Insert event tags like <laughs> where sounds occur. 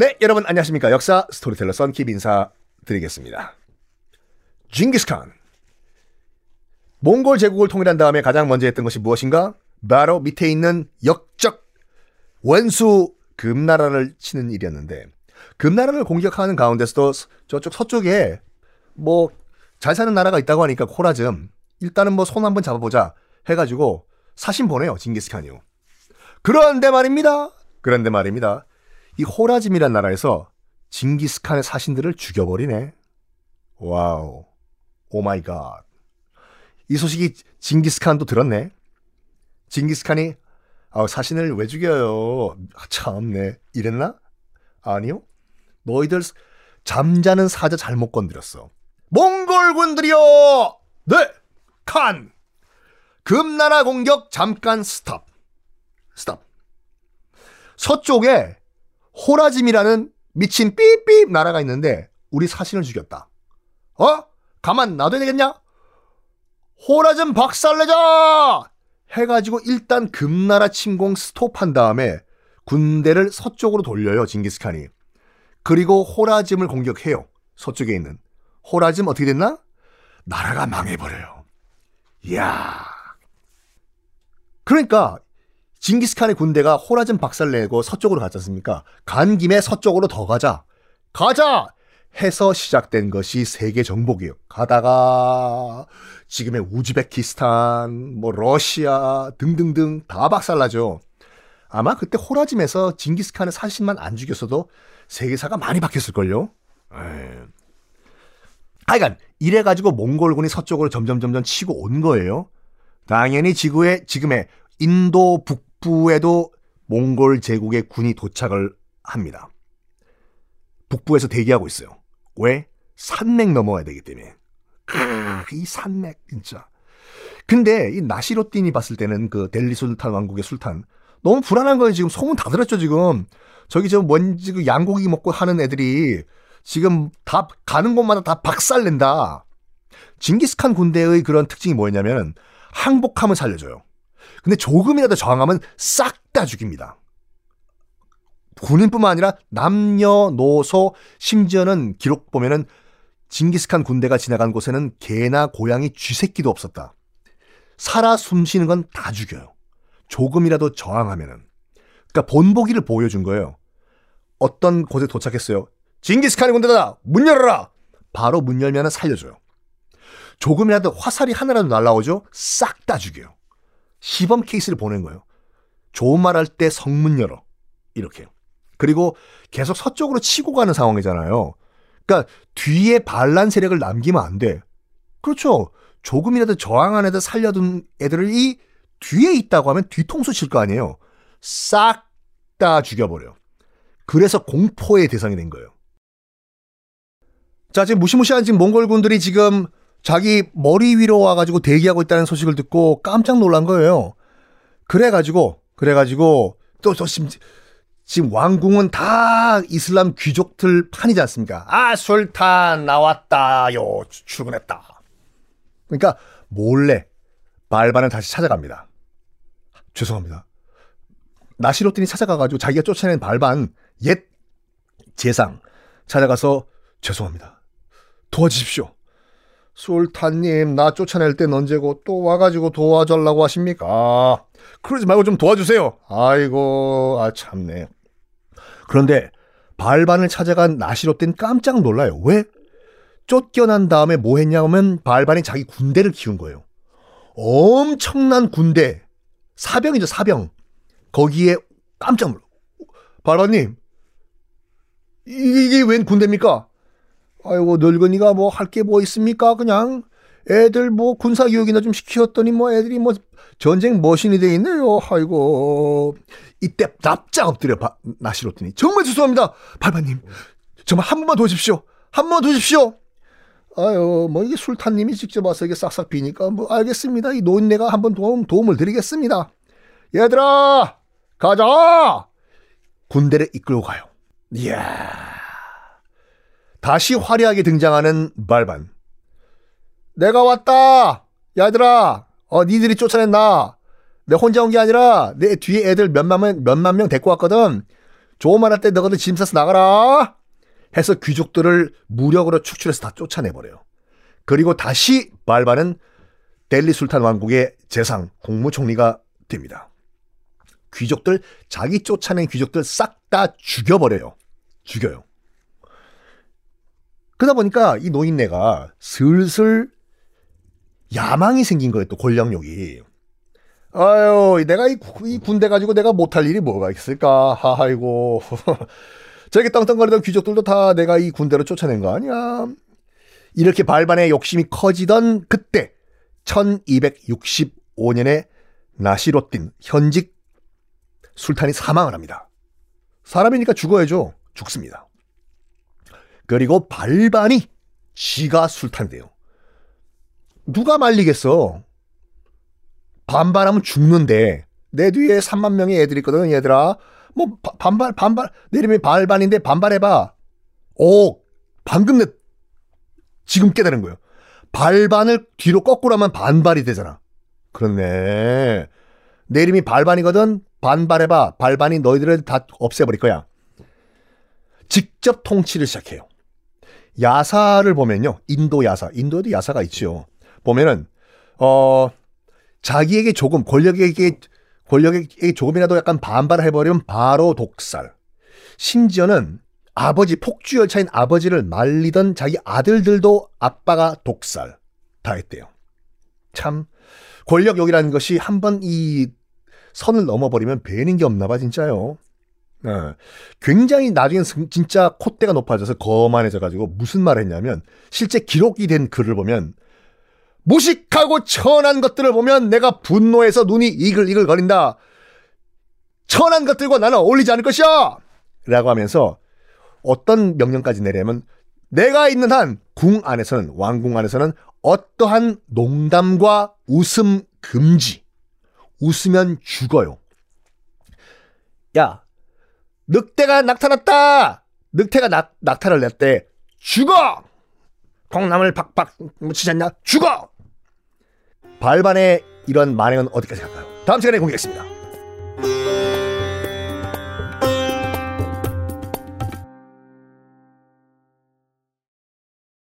네, 여러분 안녕하십니까. 역사 스토리텔러 썬킴 인사드리겠습니다. 징기스칸. 몽골 제국을 통일한 다음에 가장 먼저 했던 것이 무엇인가? 바로 밑에 있는 역적 원수 금나라를 치는 일이었는데 금나라를 공격하는 가운데서도 저쪽 서쪽에 뭐 잘 사는 나라가 있다고 하니까 호라즘 일단은 뭐 손 한번 잡아보자 해가지고 사신 보내요 징기스칸이요. 그런데 말입니다. 그런데 말입니다. 이 호라즘이란 나라에서 징기스칸의 사신들을 죽여버리네. Wow. Oh my god. 이 소식이 징기스칸도 들었네. 징기스칸이 아, 사신을 왜 죽여요? 아, 참네. 이랬나? 아니요. 너희들 잠자는 사자 잘못 건드렸어. 몽골군들이요! 네! 칸! 금나라 공격 잠깐 stop. Stop. 서쪽에 호라즘이라는 미친 삐삐 나라가 있는데 우리 사신을 죽였다. 어? 가만 놔둬야 되겠냐? 호라즘 박살내자! 해가지고 일단 금나라 침공 스톱한 다음에 군대를 서쪽으로 돌려요 징기스칸이. 그리고 호라즘을 공격해요. 서쪽에 있는. 호라즘 어떻게 됐나? 나라가 망해버려요. 이야. 그러니까 징기스칸의 군대가 호라즘 박살내고 서쪽으로 갔지 않습니까? 간 김에 서쪽으로 더 가자. 가자! 해서 시작된 것이 세계 정복이에요. 가다가 지금의 우즈베키스탄, 뭐 러시아 등등등 다 박살나죠. 아마 그때 호라짐에서 징기스칸의 사신만 안 죽였어도 세계사가 많이 바뀌었을걸요. 하여간 이래가지고 몽골군이 서쪽으로 점점 점점 치고 온 거예요. 당연히 지구의 지금의 인도 북 부에도 몽골 제국의 군이 도착을 합니다. 북부에서 대기하고 있어요. 왜? 산맥 넘어야 되기 때문에. 크, 이 산맥 진짜. 근데 이 나시로틴이 봤을 때는 그 델리 술탄 왕국의 술탄 너무 불안한 거예요. 지금 소문 다 들었죠 지금. 저기 저 뭔지 그 양고기 먹고 하는 애들이 지금 다 가는 곳마다 다 박살 낸다. 징기스칸 군대의 그런 특징이 뭐였냐면 항복하면 살려줘요. 근데 조금이라도 저항하면 싹 다 죽입니다. 군인뿐만 아니라 남녀노소 심지어는 기록 보면은 징기스칸 군대가 지나간 곳에는 개나 고양이 쥐새끼도 없었다. 살아 숨쉬는 건 다 죽여요. 조금이라도 저항하면은. 그러니까 본보기를 보여준 거예요. 어떤 곳에 도착했어요. 징기스칸의 군대다. 문 열어라. 바로 문 열면 살려줘요. 조금이라도 화살이 하나라도 날라오죠. 싹 다 죽여요. 시범 케이스를 보낸 거예요. 좋은 말 할 때 성문 열어. 이렇게. 그리고 계속 서쪽으로 치고 가는 상황이잖아요. 그러니까 뒤에 반란 세력을 남기면 안 돼. 그렇죠. 조금이라도 저항한 애들 살려둔 애들이 뒤에 있다고 하면 뒤통수 칠 거 아니에요. 싹 다 죽여버려. 그래서 공포의 대상이 된 거예요. 자, 지금 무시무시한 지금 몽골군들이 지금 자기 머리 위로 와가지고 대기하고 있다는 소식을 듣고 깜짝 놀란 거예요. 그래가지고, 그래가지고, 또, 또, 지금, 지금 왕궁은 다 이슬람 귀족들 판이지 않습니까? 아, 술탄 나왔다요. 출근했다. 그러니까 몰래 발반을 다시 찾아갑니다. 죄송합니다. 나시로틴이 찾아가가지고 자기가 쫓아낸 발반 옛 재상 찾아가서 죄송합니다. 도와주십시오. 술탄님 나 쫓아낼 땐 언제고 또 와가지고 도와달라고 하십니까? 그러지 말고 좀 도와주세요. 아이고 아 참네. 그런데 발반을 찾아간 나시로땐 깜짝 놀라요. 왜? 쫓겨난 다음에 뭐 했냐면 발반이 자기 군대를 키운 거예요. 엄청난 군대. 사병이죠, 사병. 거기에 깜짝 놀라. 발반님, 이게 웬 군대입니까? 아이고, 늙은이가 뭐 할 게 뭐 있습니까? 그냥 애들 뭐 군사 교육이나 좀 시켰더니 뭐 애들이 뭐 전쟁 머신이 돼 있네요. 아이고. 이때 납작 엎드려 바, 나시로더니 정말 죄송합니다. 발바님. 정말 한 번만 도와주십시오. 한 번만 도와주십시오. 아유, 뭐 이게 술탄님이 직접 와서 이게 싹싹 비니까 뭐 알겠습니다. 이 노인네가 한번 도움, 도움을 드리겠습니다. 얘들아, 가자! 군대를 이끌고 가요. 이야. 다시 화려하게 등장하는 발반. 내가 왔다! 얘들아, 어, 니들이 쫓아냈나? 내 혼자 온 게 아니라 내 뒤에 애들 몇만 명, 몇만 명 데리고 왔거든. 좋은 말할때 너희들 짐 싸서 나가라 해서 귀족들을 무력으로 축출해서 다 쫓아내버려요. 그리고 다시 발바는 델리 술탄 왕국의 재상 국무총리가 됩니다. 귀족들 자기 쫓아낸 귀족들 싹 다 죽여버려요. 죽여요. 그러다 보니까 이 노인네가 슬슬 야망이 생긴 거예요. 또 권력욕이. 아유, 내가 이, 이 군대 가지고 내가 못할 일이 뭐가 있을까? 아이고. <laughs> 저렇게 떵떵거리던 귀족들도 다 내가 이 군대로 쫓아낸 거 아니야? 이렇게 발반의 욕심이 커지던 그때 1265년에 나시로틴 현직 술탄이 사망을 합니다. 사람이니까 죽어야죠. 죽습니다. 그리고 발반이 지가 술탄이 돼요. 누가 말리겠어? 반발하면 죽는데 내 뒤에 3만 명의 애들이 있거든 얘들아. 뭐 바, 반발 반발 내 이름이 발반인데 반발해봐. 오 방금 내 지금 깨달은 거예요. 발반을 뒤로 거꾸로 하면 반발이 되잖아. 그렇네. 내 이름이 발반이거든 반발해봐. 발반이 너희들을 다 없애버릴 거야. 직접 통치를 시작해요 야사를 보면요 인도 야사 인도에도 야사가 있지요 보면은 어 자기에게 조금 권력에게 권력에게 조금이라도 약간 반발을 해버리면 바로 독살. 심지어는 아버지 폭주 열차인 아버지를 말리던 자기 아들들도 아빠가 독살 다 했대요. 참 권력욕이라는 것이 한번 이 선을 넘어버리면 배는 게 없나 봐 진짜요. 네. 굉장히 나중에 진짜 콧대가 높아져서 거만해져 가지고 무슨 말을 했냐면 실제 기록이 된 글을 보면 무식하고 천한 것들을 보면 내가 분노해서 눈이 이글이글 거린다. 천한 것들과 나는 어울리지 않을 것이야! 라고 하면서 어떤 명령까지 내려면 내가 있는 한 궁 안에서는, 왕궁 안에서는 어떠한 농담과 웃음 금지. 웃으면 죽어요. 야, 늑대가 나타났다! 늑대가 낙, 낙타를 냈대. 죽어! 콩나물 박박 묻히지 않냐? 죽어! 발반의 이런 만행은 어디까지 갈까요? 다음 시간에 공개하겠습니다.